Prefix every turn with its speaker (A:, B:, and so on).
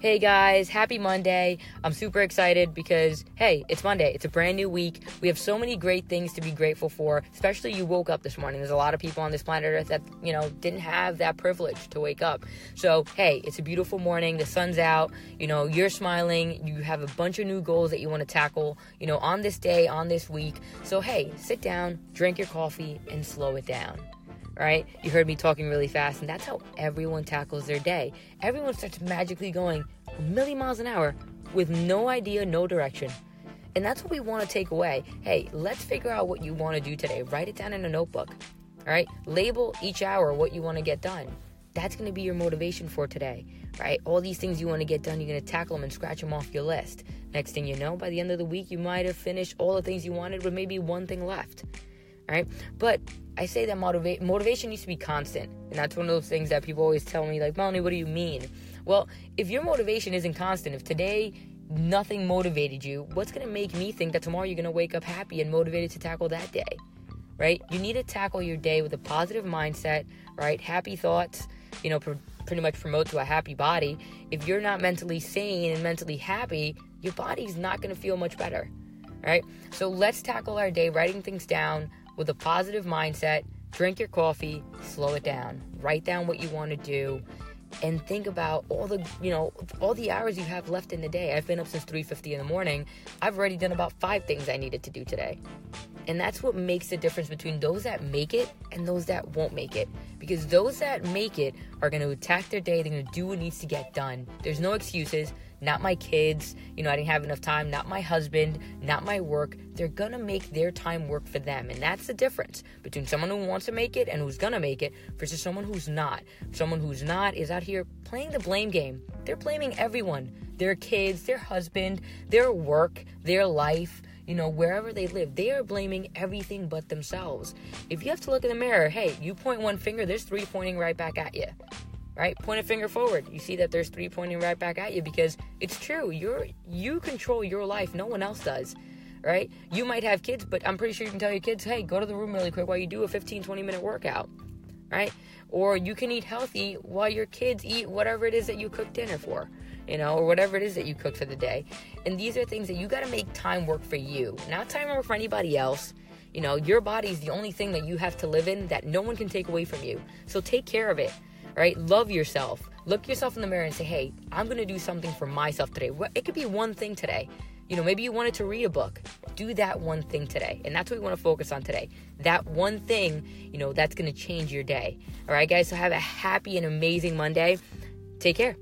A: Hey guys, happy Monday. I'm super excited because, hey, it's Monday. It's a brand new week. We have so many great things to be grateful for, especially you woke up this morning. There's a lot of people on this planet Earth that, you know, didn't have that privilege to wake up. So, hey, it's a beautiful morning. The sun's out. You know, you're smiling. You have a bunch of new goals that you want to tackle, you know, on this day, on this week. So, hey, sit down, drink your coffee, and slow it down right? You heard me talking really fast, and that's how everyone tackles their day. Everyone starts magically going a million miles an hour with no idea, no direction. And that's what we want to take away. Hey, let's figure out what you want to do today. Write it down in a notebook. All right? Label each hour what you want to get done. That's going to be your motivation for today, right? All these things you want to get done, you're going to tackle them and scratch them off your list. Next thing you know, by the end of the week, you might have finished all the things you wanted with maybe one thing left. All right? But I say that motiva- motivation needs to be constant. And that's one of those things that people always tell me, like, Melanie, what do you mean? Well, if your motivation isn't constant, if today nothing motivated you, what's going to make me think that tomorrow you're going to wake up happy and motivated to tackle that day? Right? You need to tackle your day with a positive mindset, right? Happy thoughts, you know, pr- pretty much promote to a happy body. If you're not mentally sane and mentally happy, your body's not going to feel much better, right? So let's tackle our day writing things down, with a positive mindset, drink your coffee, slow it down, write down what you want to do, and think about all the you know all the hours you have left in the day. I've been up since 3:50 in the morning. I've already done about 5 things I needed to do today. And that's what makes the difference between those that make it and those that won't make it. Because those that make it are going to attack their day, they're going to do what needs to get done. There's no excuses not my kids, you know, I didn't have enough time, not my husband, not my work. They're gonna make their time work for them. And that's the difference between someone who wants to make it and who's gonna make it versus someone who's not. Someone who's not is out here playing the blame game. They're blaming everyone their kids, their husband, their work, their life. You know, wherever they live, they are blaming everything but themselves. If you have to look in the mirror, hey, you point one finger, there's three pointing right back at you right? Point a finger forward. You see that there's three pointing right back at you because it's true. You're you control your life. No one else does. Right? You might have kids, but I'm pretty sure you can tell your kids, "Hey, go to the room really quick while you do a 15 20 minute workout." Right? Or you can eat healthy while your kids eat whatever it is that you cook dinner for, you know, or whatever it is that you cook for the day. And these are things that you got to make time work for you, not time work for anybody else. You know, your body is the only thing that you have to live in that no one can take away from you. So take care of it right? Love yourself. Look yourself in the mirror and say, hey, I'm going to do something for myself today. It could be one thing today. You know, maybe you wanted to read a book. Do that one thing today. And that's what we want to focus on today. That one thing, you know, that's going to change your day. All right, guys? So have a happy and amazing Monday. Take care.